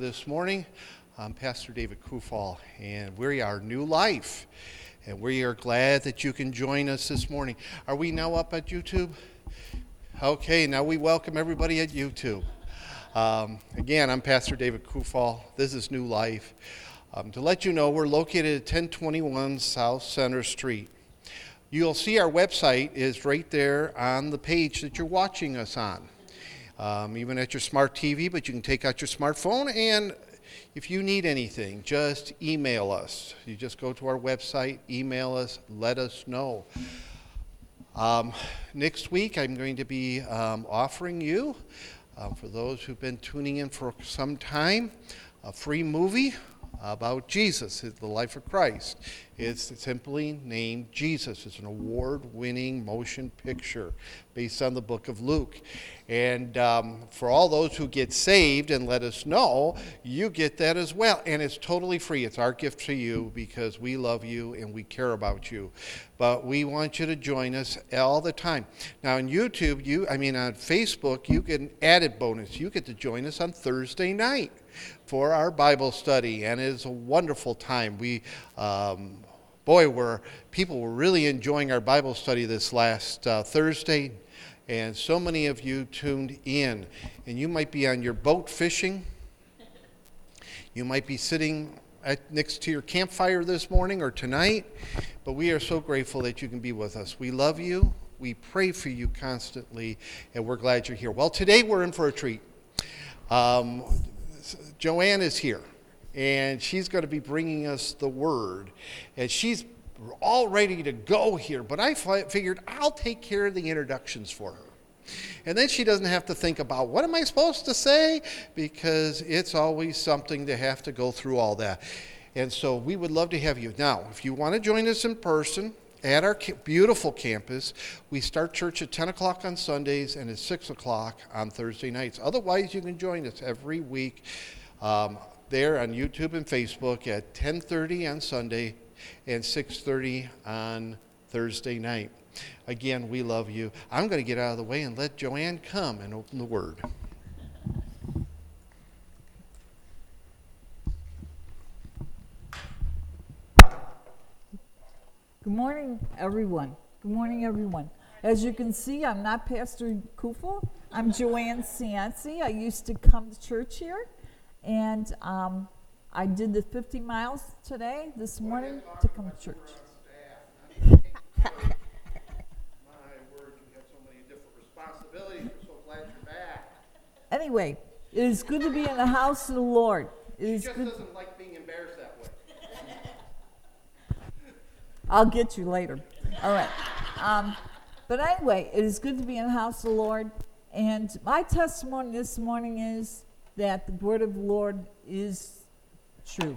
This morning, I'm Pastor David Kufall, and we are New Life. And we are glad that you can join us this morning. Are we now up at YouTube? Okay, now we welcome everybody at YouTube. Um, again, I'm Pastor David Kufall. This is New Life. Um, to let you know, we're located at 1021 South Center Street. You'll see our website is right there on the page that you're watching us on um, even at your smart TV, but you can take out your smartphone and if you need anything, just email us. You just go to our website, email us, let us know. Um, next week, I'm going to be um, offering you, uh, for those who've been tuning in for some time, a free movie about Jesus, the life of Christ. It's simply named Jesus. It's an award winning motion picture based on the book of Luke. And um, for all those who get saved and let us know, you get that as well. And it's totally free. It's our gift to you because we love you and we care about you. But we want you to join us all the time. Now, on YouTube, you, I mean, on Facebook, you get an added bonus. You get to join us on Thursday night for our Bible study, and it is a wonderful time. We, um, boy, were people were really enjoying our Bible study this last uh, Thursday, and so many of you tuned in. And you might be on your boat fishing. You might be sitting at, next to your campfire this morning or tonight, but we are so grateful that you can be with us. We love you. We pray for you constantly, and we're glad you're here. Well, today we're in for a treat. Um, Joanne is here, and she's going to be bringing us the word. And she's all ready to go here, but I figured I'll take care of the introductions for her. And then she doesn't have to think about what am I supposed to say because it's always something to have to go through all that. And so we would love to have you. Now, if you want to join us in person, at our beautiful campus. We start church at 10 o'clock on Sundays and at 6 o'clock on Thursday nights. Otherwise, you can join us every week um, there on YouTube and Facebook at 10:30 on Sunday and 6:30 on Thursday night. Again, we love you. I'm going to get out of the way and let Joanne come and open the Word. Good morning, everyone. Good morning, everyone. As you can see, I'm not Pastor Kufel. I'm Joanne Cianci. I used to come to church here, and um, I did the 50 miles today, this morning, to come to church. My word, you have so many different responsibilities. I'm so glad you're back. Anyway, it is good to be in the house of the Lord. It is good. doesn't like being embarrassed that way. I'll get you later. All right. Um, but anyway, it is good to be in the house of the Lord. And my testimony this morning is that the word of the Lord is true.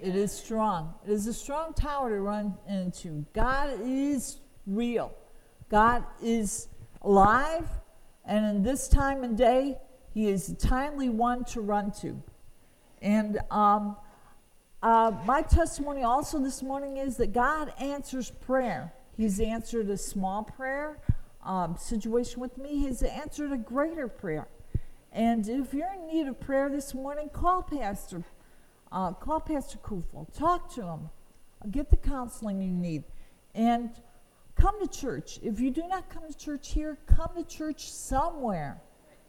It is strong. It is a strong tower to run into. God is real. God is alive. And in this time and day, He is a timely one to run to. And um, uh, my testimony also this morning is that God answers prayer. He's answered a small prayer um, situation with me, He's answered a greater prayer. And if you're in need of prayer this morning, call Pastor. Uh, call Pastor Kufel. Talk to him. Get the counseling you need. And come to church. If you do not come to church here, come to church somewhere.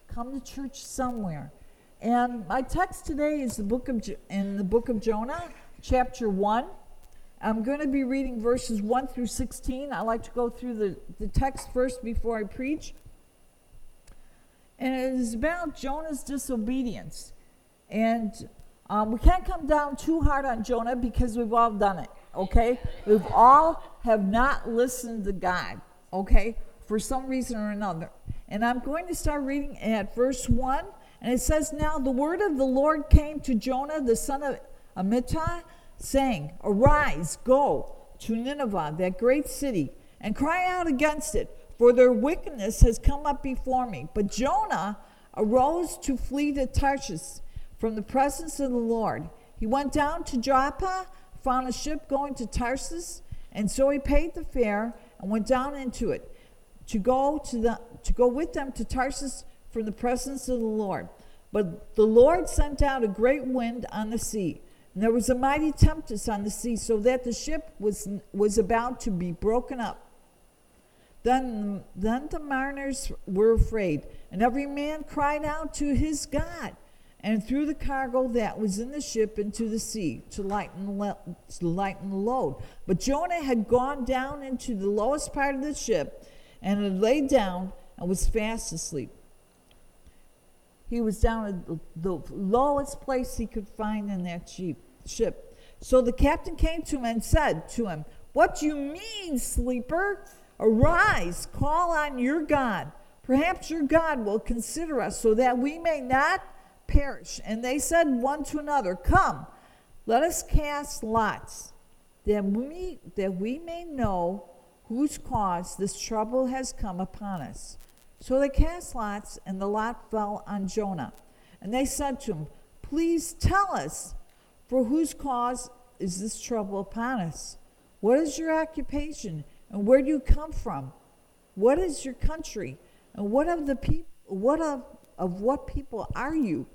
Come to church somewhere. And my text today is the book of in the book of Jonah, chapter 1. I'm going to be reading verses 1 through 16. I like to go through the, the text first before I preach. And it is about Jonah's disobedience. And um, we can't come down too hard on Jonah because we've all done it, okay? We've all have not listened to God, okay, for some reason or another. And I'm going to start reading at verse 1 and it says, Now the word of the Lord came to Jonah, the son of Amittai, saying, Arise, go to Nineveh, that great city, and cry out against it, for their wickedness has come up before me. But Jonah arose to flee to Tarshish from the presence of the Lord. He went down to Joppa, found a ship going to Tarsus, and so he paid the fare and went down into it to go to the to go with them to Tarsus from the presence of the Lord. But the Lord sent out a great wind on the sea, and there was a mighty tempest on the sea, so that the ship was, was about to be broken up. Then, then the mariners were afraid, and every man cried out to his God, and threw the cargo that was in the ship into the sea to lighten, to lighten the load. But Jonah had gone down into the lowest part of the ship, and had laid down and was fast asleep. He was down at the lowest place he could find in that ship. So the captain came to him and said to him, What do you mean, sleeper? Arise, call on your God. Perhaps your God will consider us so that we may not perish. And they said one to another, Come, let us cast lots, that we, that we may know whose cause this trouble has come upon us. So they cast lots, and the lot fell on Jonah. And they said to him, Please tell us, for whose cause is this trouble upon us? What is your occupation? And where do you come from? What is your country? And what of the people what of, of what people are you?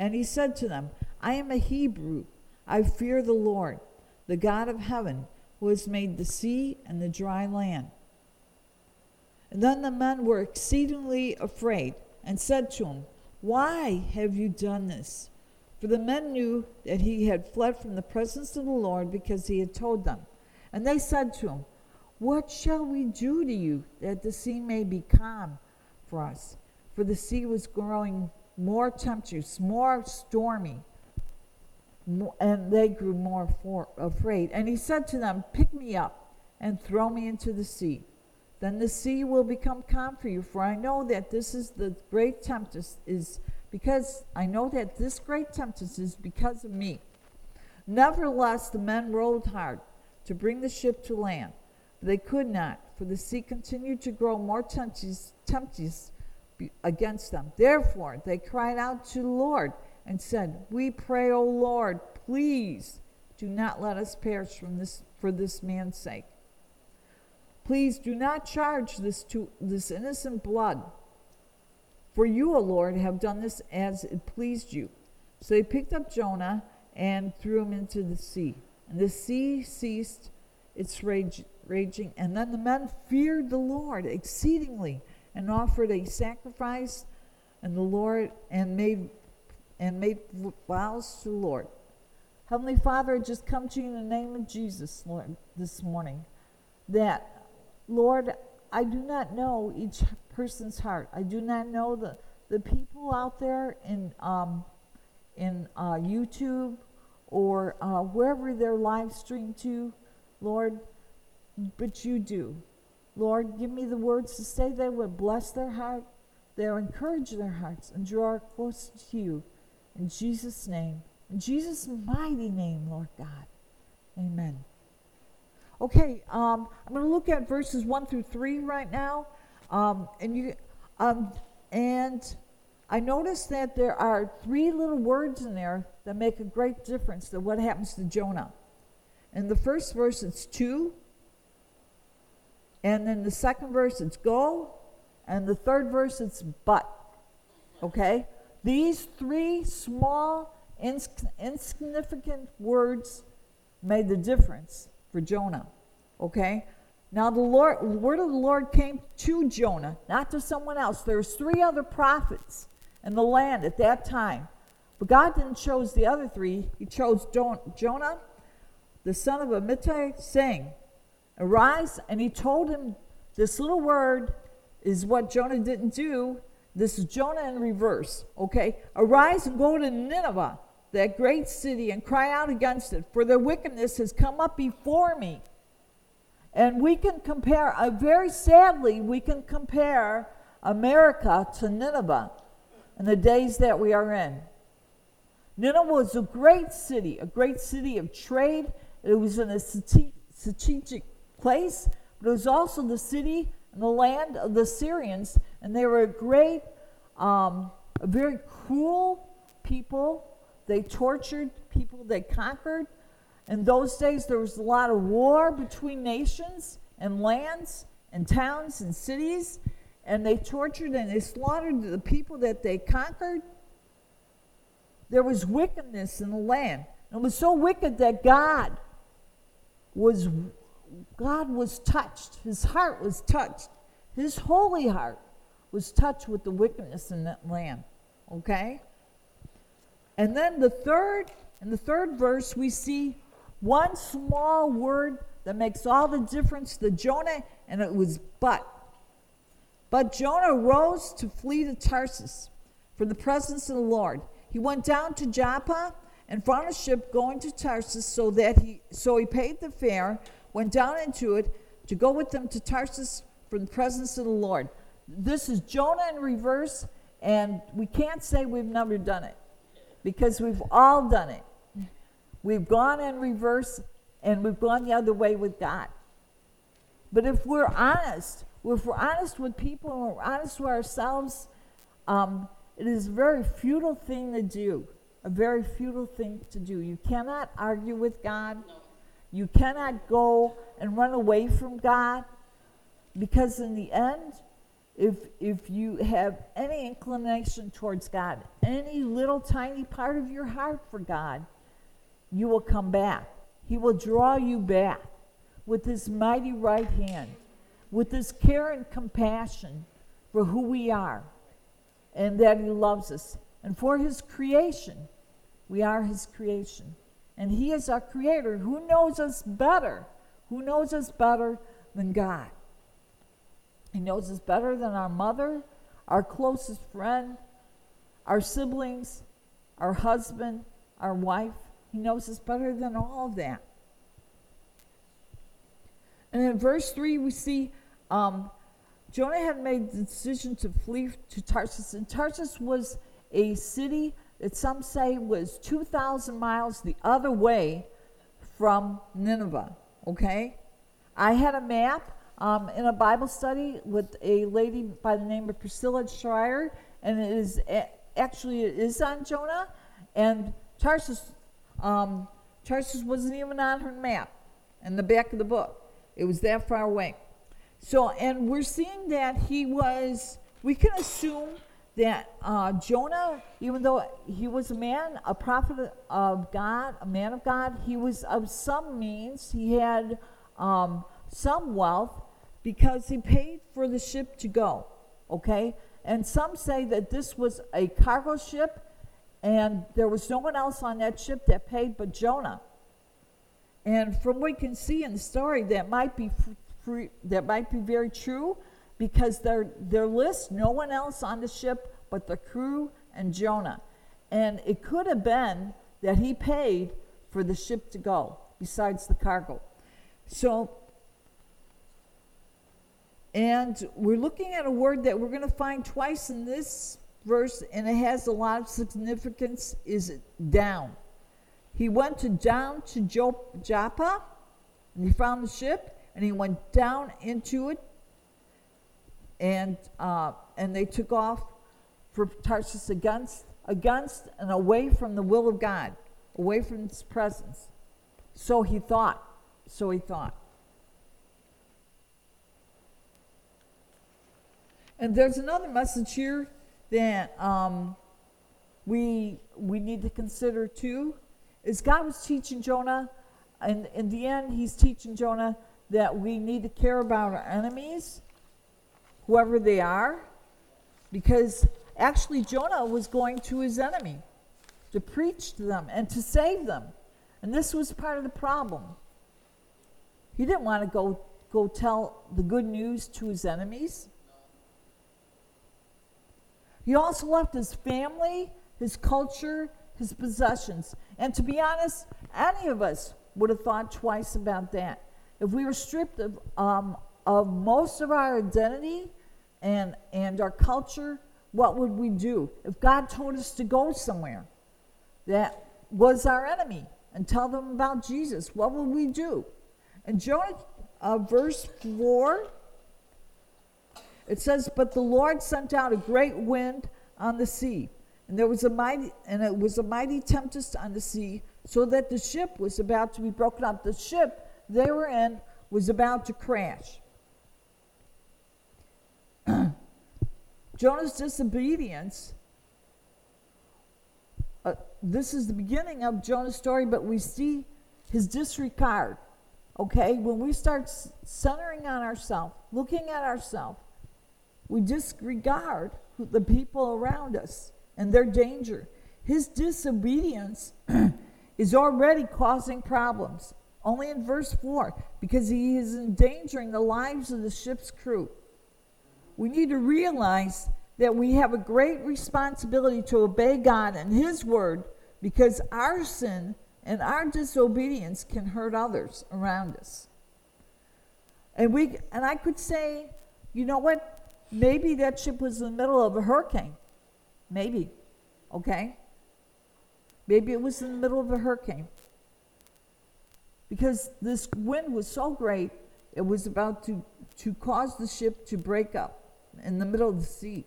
And he said to them, I am a Hebrew. I fear the Lord, the God of heaven, who has made the sea and the dry land. Then the men were exceedingly afraid and said to him, Why have you done this? For the men knew that he had fled from the presence of the Lord because he had told them. And they said to him, what shall we do to you that the sea may be calm for us? For the sea was growing more tempestuous, more stormy, and they grew more for, afraid. And he said to them, Pick me up and throw me into the sea. Then the sea will become calm for you, for I know that this is the great tempest is because I know that this great tempest is because of me. Nevertheless, the men rowed hard to bring the ship to land But they could not, for the sea continued to grow more tempestuous against them. Therefore, they cried out to the Lord and said, We pray, O Lord, please do not let us perish from this, for this man's sake. Please do not charge this to this innocent blood. For you, O Lord, have done this as it pleased you. So they picked up Jonah and threw him into the sea. And the sea ceased its rage, raging. And then the men feared the Lord exceedingly and offered a sacrifice and the Lord and made and made vows to the Lord. Heavenly Father, I just come to you in the name of Jesus, Lord, this morning. That, Lord, I do not know each person's heart. I do not know the, the people out there in um, in uh, YouTube or uh, wherever they're live streamed to, Lord but you do. Lord, give me the words to say that would bless their heart, they'll encourage their hearts, and draw closer to you. In Jesus' name, in Jesus' mighty name, Lord God. Amen. Okay, um, I'm going to look at verses one through three right now, um, and you, um, and I noticed that there are three little words in there that make a great difference to what happens to Jonah. In the first verse, it's to. And then the second verse, it's go. And the third verse, it's but. Okay? These three small, ins- insignificant words made the difference for Jonah. Okay? Now the Lord, word of the Lord came to Jonah, not to someone else. There's three other prophets in the land at that time. But God didn't choose the other three. He chose Jonah, the son of Amittai, saying, Arise, and he told him this little word is what Jonah didn't do. This is Jonah in reverse, okay? Arise and go to Nineveh, that great city, and cry out against it, for their wickedness has come up before me. And we can compare, uh, very sadly, we can compare America to Nineveh in the days that we are in. Nineveh was a great city, a great city of trade. It was in a strategic place, but it was also the city and the land of the Syrians, and they were a great, um, a very cruel people. They tortured people they conquered. In those days, there was a lot of war between nations and lands and towns and cities, and they tortured and they slaughtered the people that they conquered. there was wickedness in the land. It was so wicked that God was God was touched. His heart was touched. His holy heart was touched with the wickedness in that land. Okay? And then the third, in the third verse, we see one small word that makes all the difference to Jonah, and it was but. But Jonah rose to flee to Tarsus from the presence of the Lord. He went down to Joppa and found a ship going to Tarsus so that he so he paid the fare, went down into it to go with them to Tarsus from the presence of the Lord. This is Jonah in reverse, and we can't say we've never done it because we've all done it. We've gone in reverse and we've gone the other way with God. But if we're honest, if we're honest with people and we're honest with ourselves, um, it is a very futile thing to do. A very futile thing to do. You cannot argue with God. You cannot go and run away from God because, in the end, if, if you have any inclination towards God, any little tiny part of your heart for God, you will come back. He will draw you back with his mighty right hand, with his care and compassion for who we are, and that he loves us. And for his creation, we are his creation. And he is our creator. Who knows us better? Who knows us better than God? He knows us better than our mother, our closest friend, our siblings, our husband, our wife. He knows us better than all of that. And in verse 3, we see um, Jonah had made the decision to flee to Tarsus. And Tarsus was a city that some say was 2,000 miles the other way from Nineveh. Okay? I had a map um, in a Bible study with a lady by the name of Priscilla Shirer, and it is actually it is on Jonah, and Tarsus, um, Tarsus wasn't even on her map in the back of the book. It was that far away. So, and we're seeing that he was. We can assume that uh, Jonah, even though he was a man, a prophet of God, a man of God, he was of some means. He had um, some wealth because he paid for the ship to go. Okay? And some say that this was a cargo ship and there was no one else on that ship that paid but Jonah. And from what we can see in the story, that might be free, that might be very true because their their list no one else on the ship but the crew and Jonah. And it could have been that he paid for the ship to go besides the cargo. So and we're looking at a word that we're going to find twice in this verse, and it has a lot of significance, is down. He went to down to Joppa, and he found the ship, and he went down into it, and uh, and they took off for Tarsus against against and away from the will of God, away from His presence. So he thought. So he thought. And there's another message here that um, we we need to consider too. Is God was teaching Jonah, and in the end, He's teaching Jonah that we need to care about our enemies, whoever they are, because actually Jonah was going to his enemy to preach to them and to save them, and this was part of the problem. He didn't want to go go tell the good news to his enemies. He also left his family, his culture, his possessions. And to be honest, any of us would have thought twice about that. If we were stripped of, um, of most of our identity and, and our culture, what would we do? If God told us to go somewhere that was our enemy and tell them about Jesus, what would we do? And Jonah, uh, verse 4 it says, But the Lord sent out a great wind on the sea, and there was a mighty and it was a mighty tempest on the sea, so that the ship was about to be broken up. The ship they were in was about to crash. Jonah's disobedience uh, this is the beginning of Jonah's story, but we see his disregard. Okay, when we start centering on ourselves, looking at ourselves, we disregard the people around us and their danger. His disobedience is already causing problems. Only in verse 4, because he is endangering the lives of the ship's crew. We need to realize that we have a great responsibility to obey God and His word because our sin and our disobedience can hurt others around us. And we and I could say, you know what? Maybe that ship was in the middle of a hurricane. Maybe. Okay? Maybe it was in the middle of a hurricane. Because this wind was so great, it was about to, to cause the ship to break up in the middle of the sea.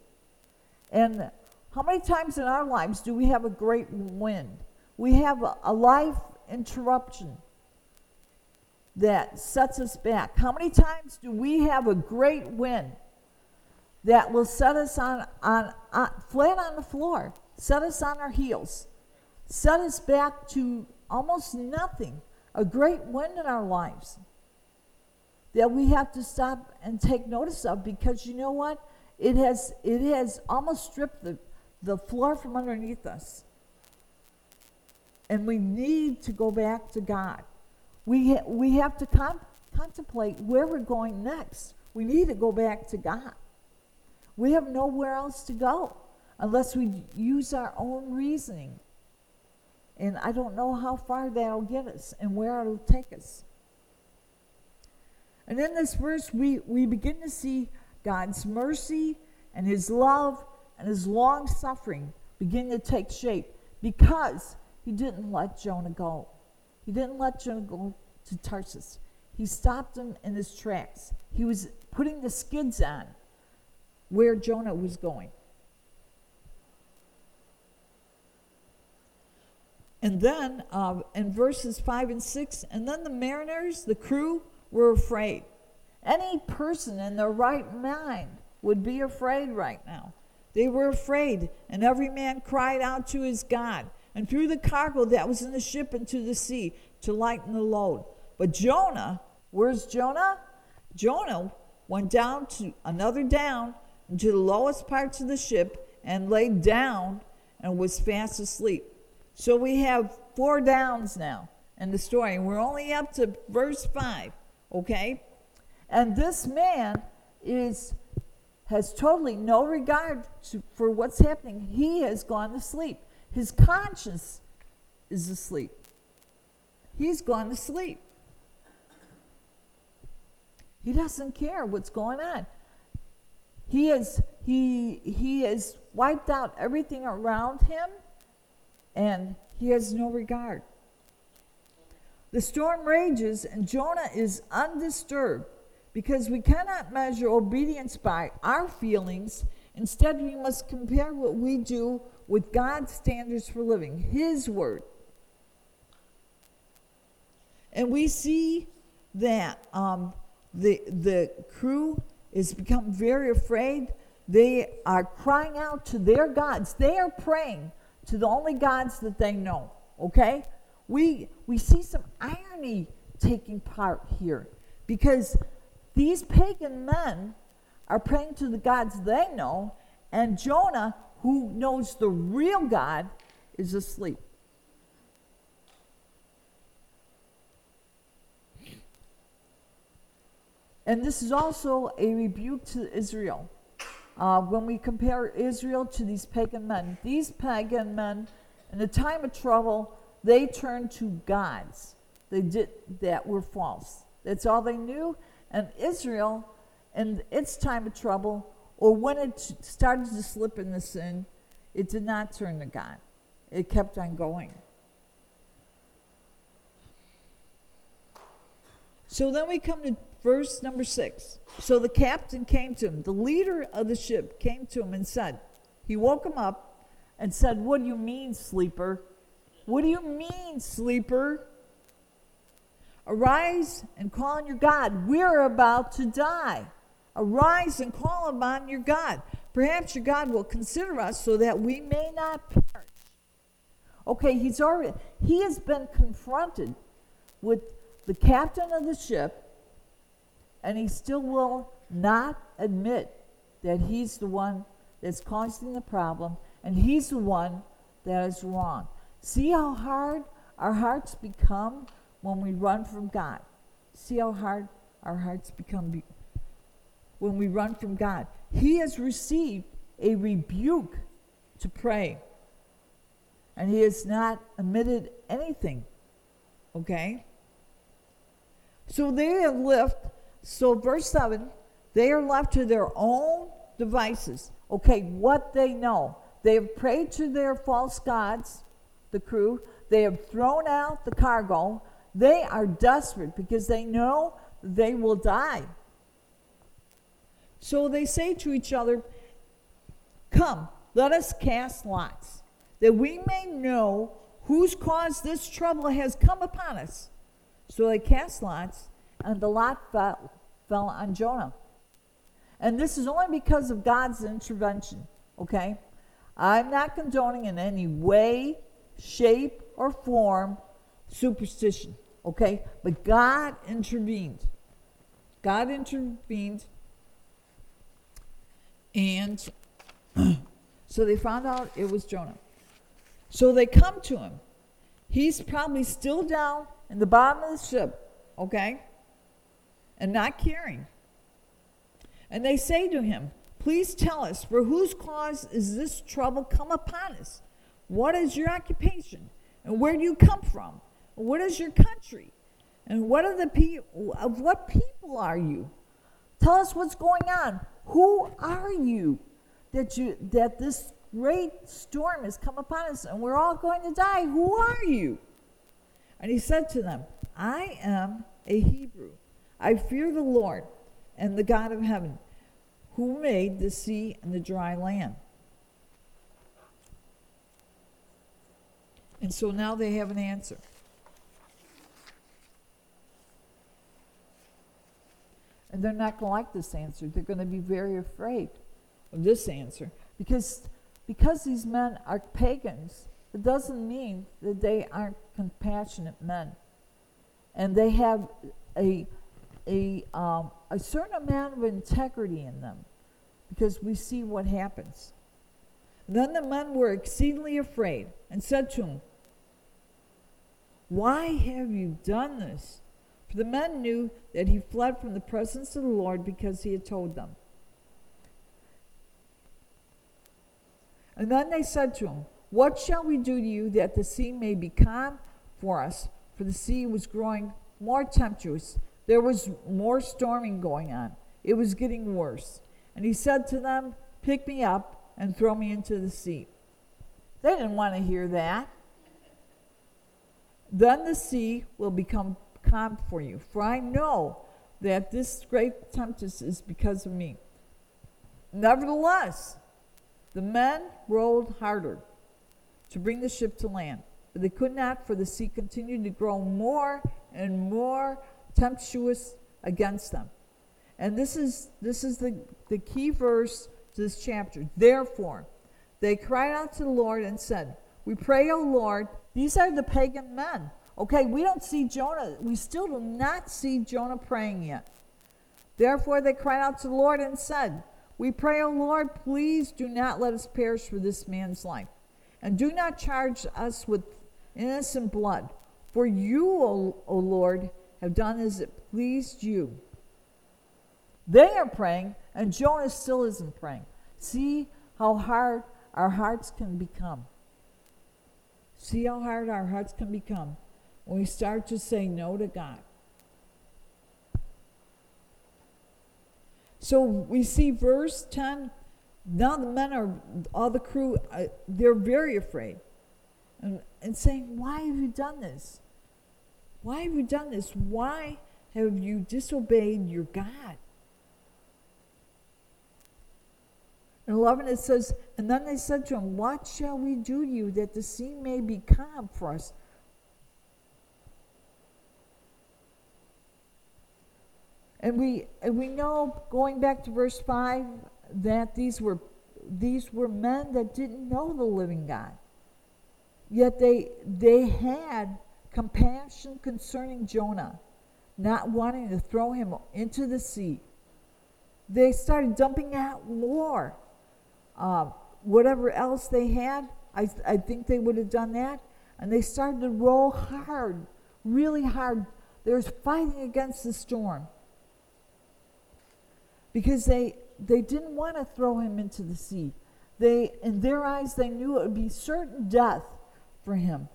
And how many times in our lives do we have a great wind? We have a, a life interruption that sets us back. How many times do we have a great wind that will set us on, on, on flat on the floor, set us on our heels, set us back to almost nothing? A great wind in our lives that we have to stop and take notice of because you know what? It has, it has almost stripped the, the floor from underneath us. And we need to go back to God. We, ha- we have to con- contemplate where we're going next. We need to go back to God. We have nowhere else to go unless we use our own reasoning. And I don't know how far that'll get us and where it'll take us. And in this verse, we, we begin to see God's mercy and his love and his long suffering begin to take shape because he didn't let Jonah go. He didn't let Jonah go to Tarsus. He stopped him in his tracks. He was putting the skids on where Jonah was going. And then uh, in verses 5 and 6, and then the mariners, the crew, were afraid. Any person in their right mind would be afraid right now. They were afraid, and every man cried out to his God and threw the cargo that was in the ship into the sea to lighten the load. But Jonah, where's Jonah? Jonah went down to another down into the lowest parts of the ship and lay down and was fast asleep. So we have four downs now in the story. We're only up to verse 5, okay? And this man is has totally no regard to, for what's happening. He has gone to sleep. His conscience is asleep. He's gone to sleep. He doesn't care what's going on. He has he he has wiped out everything around him and he has no regard. The storm rages and Jonah is undisturbed because we cannot measure obedience by our feelings. Instead, we must compare what we do with God's standards for living, His Word. And we see that um, the, the crew has become very afraid. They are crying out to their gods. They are praying to the only gods that they know. Okay? We, we see some irony taking part here because these pagan men are praying to the gods they know, and Jonah, who knows the real God, is asleep. And this is also a rebuke to Israel. Uh, when we compare Israel to these pagan men, these pagan men, in the time of trouble, they turned to gods. They did that were false. That's all they knew, and Israel, in its time of trouble, or when it started to slip into sin, it did not turn to God. It kept on going. So then we come to verse number six. So the captain came to him, the leader of the ship came to him and said, He woke him up and said, What do you mean, sleeper? What do you mean, sleeper? Arise and call on your God. We're about to die. Arise and call upon your God. Perhaps your God will consider us so that we may not perish. Okay, he's already, he has been confronted with the captain of the ship, and he still will not admit that he's the one that's causing the problem, and he's the one that is wrong. See how hard our hearts become when we run from God. See how hard our hearts become be- when we run from God. He has received a rebuke to pray, and he has not admitted anything. Okay? So they have left, so verse 7, they are left to their own devices. Okay, what they know. They have prayed to their false gods, the crew. They have thrown out the cargo. They are desperate because they know they will die. So they say to each other, Come, let us cast lots, that we may know whose cause this trouble has come upon us. So they cast lots, and the lot fell, fell on Jonah. And this is only because of God's intervention, okay? I'm not condoning in any way, shape, or form superstition, okay? But God intervened. God intervened. And so they found out it was Jonah. So they come to him. He's probably still down in the bottom of the ship, okay? And not caring. And they say to him, Please tell us, for whose cause is this trouble come upon us? What is your occupation? And where do you come from? What is your country? And what are the pe- of what people are you? Tell us what's going on. Who are you that you that this great storm has come upon us and we're all going to die? Who are you? And he said to them, I am a Hebrew. I fear the Lord and the God of heaven, who made the sea and the dry land. And so now they have an answer. And they're not going to like this answer. They're going to be very afraid of this answer because because these men are pagans, it doesn't mean that they aren't compassionate men. And they have a a, um, a certain amount of integrity in them because we see what happens. Then the men were exceedingly afraid and said to him, Why have you done this? For the men knew that he fled from the presence of the Lord because he had told them. And then they said to him, What shall we do to you that the sea may be calm for us? For the sea was growing more tempestuous there was more storming going on. It was getting worse. And he said to them, Pick me up and throw me into the sea. They didn't want to hear that. Then the sea will become calm for you, for I know that this great tempest is because of me. Nevertheless, the men rowed harder to bring the ship to land, but they could not, for the sea continued to grow more and more tempestuous against them. And this is, this is the, the key verse to this chapter. Therefore, they cried out to the Lord and said, We pray, O Lord, these are the pagan men. Okay, we don't see Jonah. We still do not see Jonah praying yet. Therefore, they cried out to the Lord and said, We pray, O Lord, please do not let us perish for this man's life. And do not charge us with innocent blood. For you, O, o Lord, have done as it pleased you. They are praying, and Jonah still isn't praying. See how hard our hearts can become. See how hard our hearts can become when we start to say no to God. So we see verse 10. Now the men are, all the crew, uh, they're very afraid and, and saying, Why have you done this? Why have you done this? Why have you disobeyed your God? In 11 it says, And then they said to him, What shall we do to you that the sea may be calm for us? And we, and we know, going back to verse 5, that these were, these were men that didn't know the living God. Yet they, they had compassion concerning Jonah, not wanting to throw him into the sea. They started dumping out more. Uh, whatever else they had, I, I think they would have done that. And they started to row hard, really hard. They were fighting against the storm because they, they didn't want to throw him into the sea. They, in their eyes, they knew it would be certain death for him.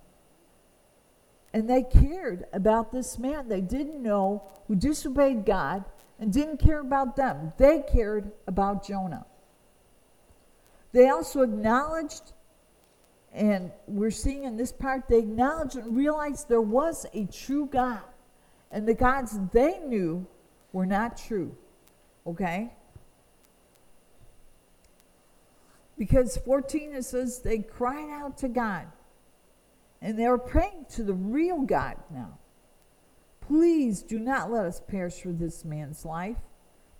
And they cared about this man they didn't know who disobeyed God and didn't care about them. They cared about Jonah. They also acknowledged, and we're seeing in this part, they acknowledged and realized there was a true God. And the gods they knew were not true. Okay? Because 14 it says they cried out to God. And they were praying to the real God now. Please do not let us perish for this man's life.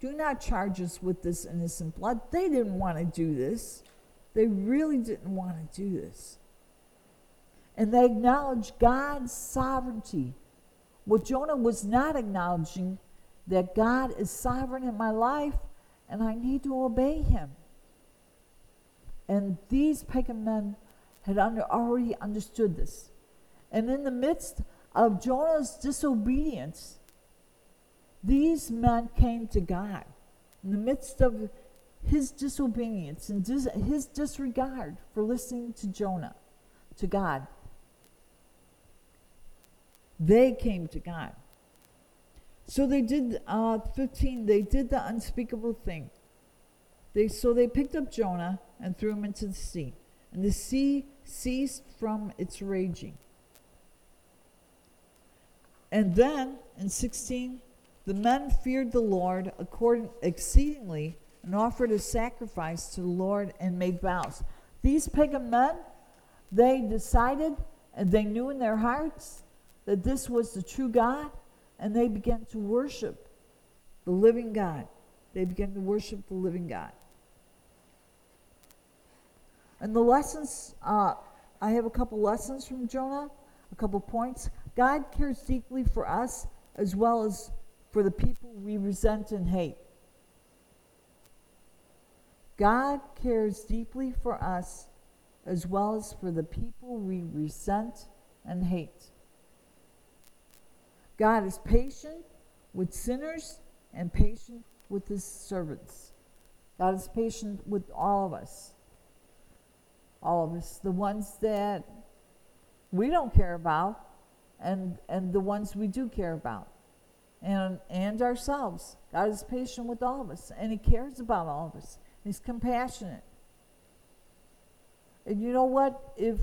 Do not charge us with this innocent blood. They didn't want to do this. They really didn't want to do this. And they acknowledged God's sovereignty. What Jonah was not acknowledging that God is sovereign in my life and I need to obey him. And these pagan men had under, already understood this. And in the midst of Jonah's disobedience, these men came to God. In the midst of his disobedience and dis- his disregard for listening to Jonah, to God, they came to God. So they did, uh, 15, they did the unspeakable thing. They, so they picked up Jonah and threw him into the sea, and the sea ceased from its raging. And then, in 16, the men feared the Lord according, exceedingly and offered a sacrifice to the Lord and made vows. These pagan men, they decided and they knew in their hearts that this was the true God, and they began to worship the living God. They began to worship the living God. And the lessons, uh, I have a couple lessons from Jonah, a couple points. God cares deeply for us as well as for the people we resent and hate. God cares deeply for us as well as for the people we resent and hate. God is patient with sinners and patient with his servants. God is patient with all of us all of us, the ones that we don't care about and, and the ones we do care about, and, and ourselves. God is patient with all of us, and He cares about all of us. He's compassionate. And you know what? If,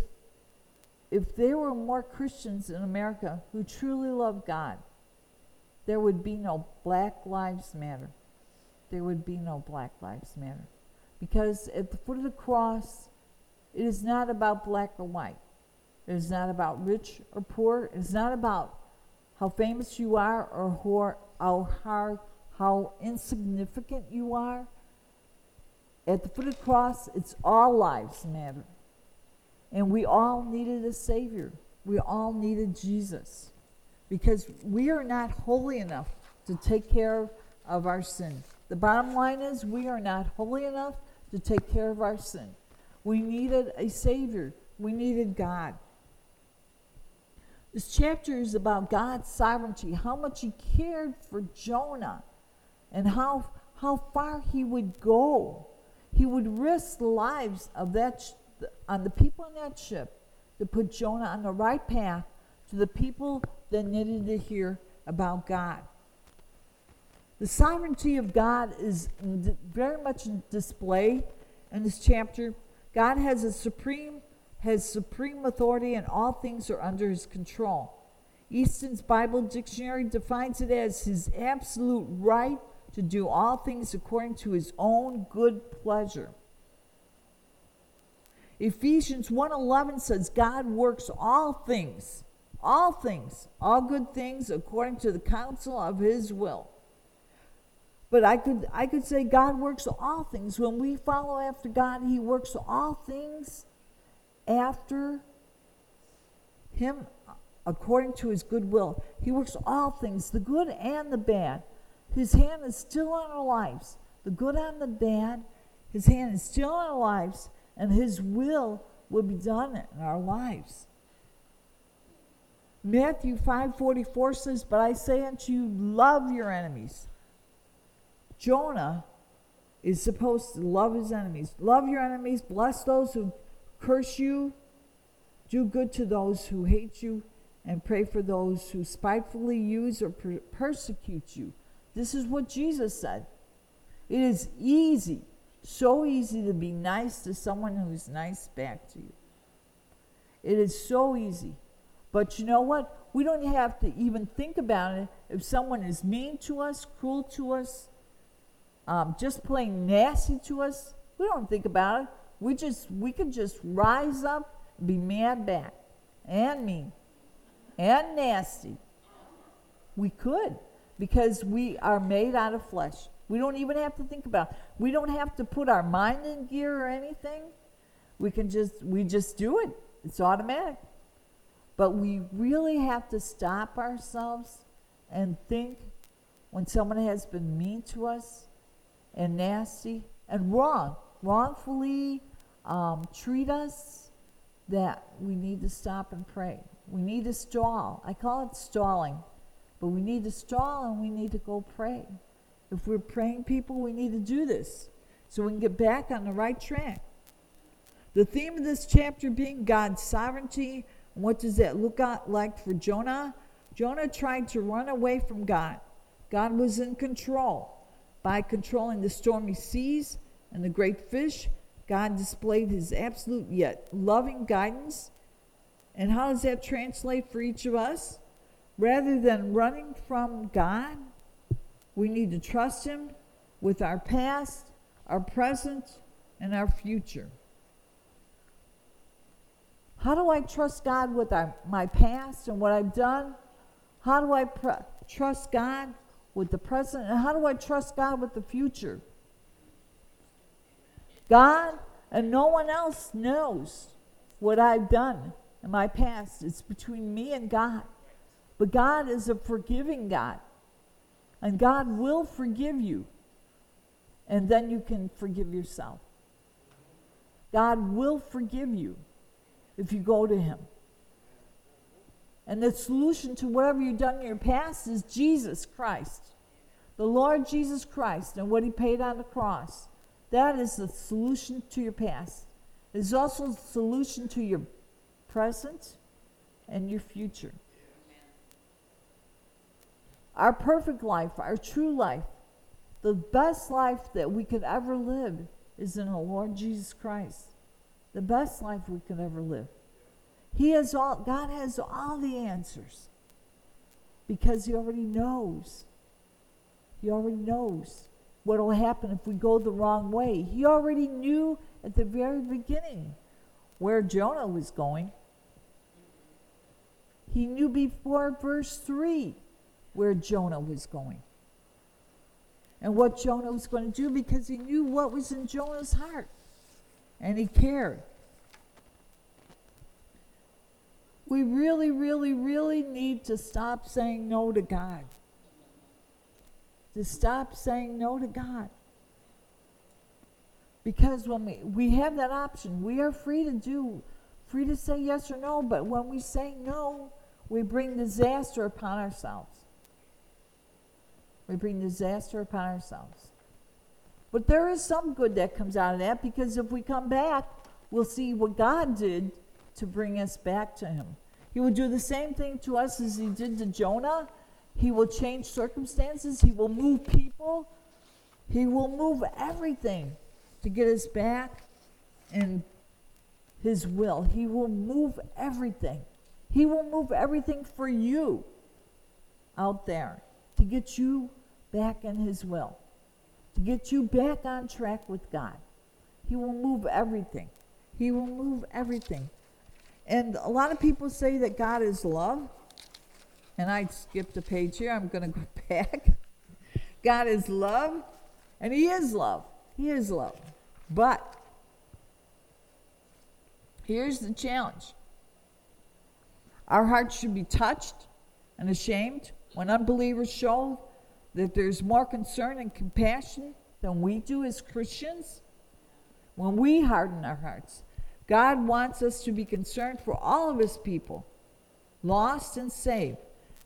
if there were more Christians in America who truly love God, there would be no Black Lives Matter. There would be no Black Lives Matter. Because at the foot of the cross, it is not about black or white. It is not about rich or poor. It is not about how famous you are or how, how, how insignificant you are. At the foot of the cross, it's all lives matter. And we all needed a Savior. We all needed Jesus. Because we are not holy enough to take care of our sin. The bottom line is, we are not holy enough to take care of our sin. We needed a Savior, we needed God. This chapter is about God's sovereignty, how much He cared for Jonah, and how, how far He would go. He would risk the lives of that sh- on the people in that ship to put Jonah on the right path to the people that needed to hear about God. The sovereignty of God is very much in display in this chapter God has a supreme has supreme authority and all things are under his control. Easton's Bible Dictionary defines it as his absolute right to do all things according to his own good pleasure. Ephesians 1:11 says God works all things, all things, all good things according to the counsel of his will. But I could, I could say God works all things. When we follow after God, He works all things after him according to his good will. He works all things, the good and the bad. His hand is still on our lives, the good and the bad. His hand is still on our lives, and his will will be done in our lives. Matthew 5:44 says, "But I say unto you, love your enemies." Jonah is supposed to love his enemies. Love your enemies, bless those who curse you, do good to those who hate you, and pray for those who spitefully use or per- persecute you. This is what Jesus said. It is easy, so easy to be nice to someone who's nice back to you. It is so easy. But you know what? We don't have to even think about it if someone is mean to us, cruel to us, um, just plain nasty to us. We don't think about it. We just we could just rise up, be mad back, and mean, and nasty. We could because we are made out of flesh. We don't even have to think about. It. We don't have to put our mind in gear or anything. We can just we just do it. It's automatic. But we really have to stop ourselves and think when someone has been mean to us and nasty and wrong, wrongfully um, treat us, that we need to stop and pray. We need to stall. I call it stalling, but we need to stall and we need to go pray. If we're praying people, we need to do this so we can get back on the right track. The theme of this chapter being God's sovereignty. What does that look like for Jonah? Jonah tried to run away from God. God was in control. By controlling the stormy seas and the great fish, God displayed his absolute yet loving guidance. And how does that translate for each of us? Rather than running from God, we need to trust him with our past, our present, and our future. How do I trust God with our, my past and what I've done? How do I pr- trust God with the present? And how do I trust God with the future? God and no one else knows what I've done in my past. It's between me and God. But God is a forgiving God. And God will forgive you. And then you can forgive yourself. God will forgive you if you go to Him. And the solution to whatever you've done in your past is Jesus Christ, the Lord Jesus Christ, and what He paid on the cross. That is the solution to your past. It is also the solution to your present and your future. Our perfect life, our true life, the best life that we could ever live is in the Lord Jesus Christ the best life we could ever live. He has all, God has all the answers because He already knows. He already knows what will happen if we go the wrong way. He already knew at the very beginning where Jonah was going. He knew before verse 3 where Jonah was going and what Jonah was going to do because he knew what was in Jonah's heart and he cared. We really, really, really need to stop saying no to God. To stop saying no to God. Because when we, we have that option, we are free to do, free to say yes or no, but when we say no, we bring disaster upon ourselves. We bring disaster upon ourselves. But there is some good that comes out of that because if we come back, we'll see what God did to bring us back to Him. He will do the same thing to us as He did to Jonah. He will change circumstances, He will move people, He will move everything to get us back in His will. He will move everything. He will move everything for you out there to get you back in His will to get you back on track with God. He will move everything. He will move everything. And a lot of people say that God is love. And I skipped a page here. I'm going to go back. God is love, and He is love. He is love. But here's the challenge Our hearts should be touched and ashamed when unbelievers show that there's more concern and compassion than we do as Christians. When we harden our hearts, God wants us to be concerned for all of his people, lost and saved.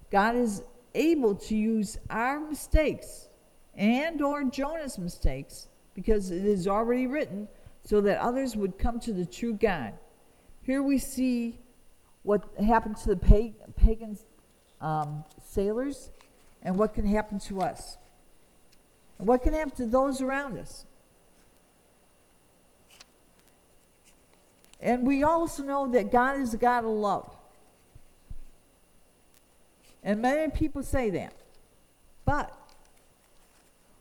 God is able to use our mistakes and or Jonah's mistakes because it is already written so that others would come to the true God. Here we see what happened to the pagan um, sailors and what can happen to us. And what can happen to those around us. And we also know that God is a God of love. And many people say that. But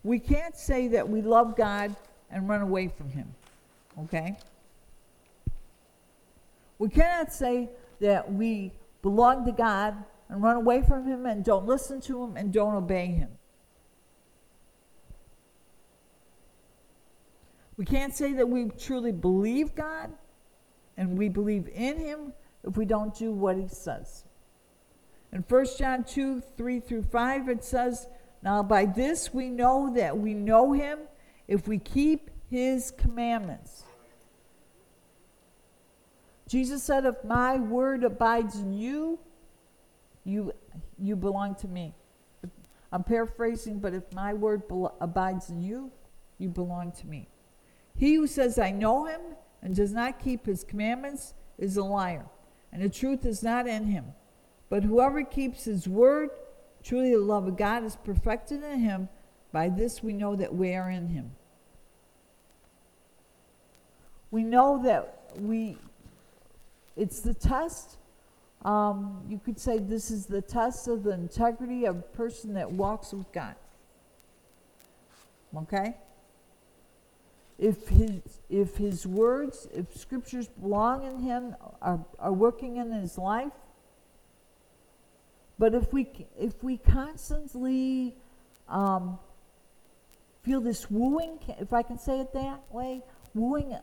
we can't say that we love God and run away from Him. Okay? We cannot say that we belong to God and run away from Him and don't listen to Him and don't obey Him. We can't say that we truly believe God and we believe in Him if we don't do what He says. In 1 John 2 3 through 5, it says, Now by this we know that we know Him if we keep His commandments. Jesus said, If my word abides in you, you, you belong to me. I'm paraphrasing, but if my word be- abides in you, you belong to me. He who says, I know him, and does not keep his commandments is a liar, and the truth is not in him. But whoever keeps his word, truly the love of God is perfected in him. By this we know that we are in him. We know that we it's the test. Um, you could say this is the test of the integrity of a person that walks with God. Okay? If his, if his words, if scriptures belong in him, are, are working in his life, but if we, if we constantly um, feel this wooing, if I can say it that way, wooing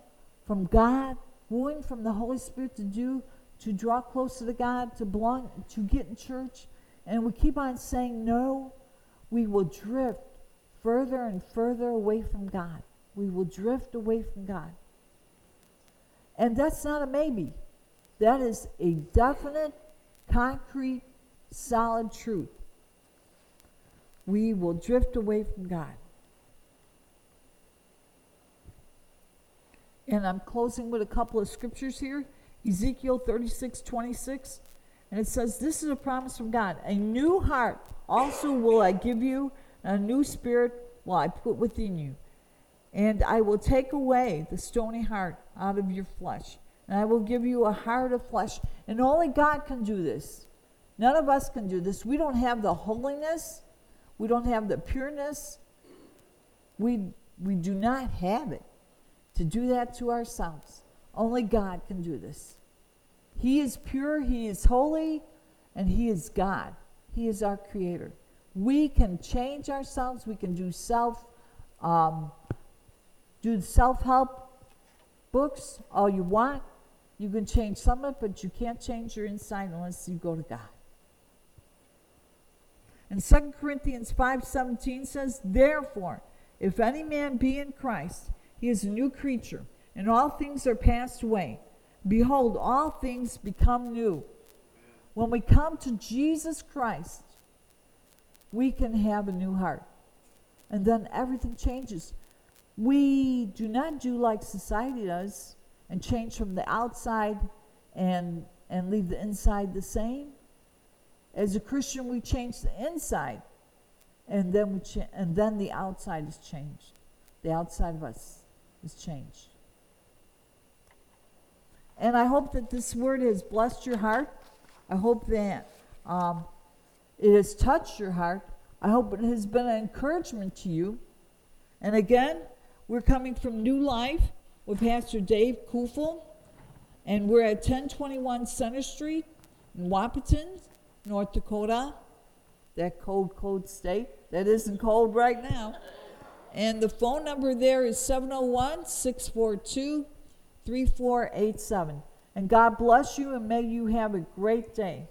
from God, wooing from the Holy Spirit to do, to draw closer to God, to belong, to get in church, and we keep on saying no, we will drift further and further away from God. We will drift away from God. And that's not a maybe. That is a definite, concrete, solid truth. We will drift away from God. And I'm closing with a couple of scriptures here Ezekiel 36 26. And it says, This is a promise from God. A new heart also will I give you, and a new spirit will I put within you. And I will take away the stony heart out of your flesh. And I will give you a heart of flesh. And only God can do this. None of us can do this. We don't have the holiness, we don't have the pureness. We, we do not have it to do that to ourselves. Only God can do this. He is pure, He is holy, and He is God. He is our creator. We can change ourselves, we can do self um, do self-help books all you want. You can change some of it, but you can't change your inside unless you go to God. And 2 Corinthians 5:17 says, "Therefore, if any man be in Christ, he is a new creature, and all things are passed away. Behold, all things become new. When we come to Jesus Christ, we can have a new heart. And then everything changes. We do not do like society does and change from the outside and, and leave the inside the same. As a Christian, we change the inside, and then, we and then the outside is changed. The outside of us is changed. And I hope that this word has blessed your heart. I hope that um, it has touched your heart. I hope it has been an encouragement to you. And again, we're coming from New Life with Pastor Dave Kufel, and we're at 1021 Center Street in Wahpeton, North Dakota. That cold, cold state. That isn't cold right now. And the phone number there is 701 642 3487. And God bless you and may you have a great day.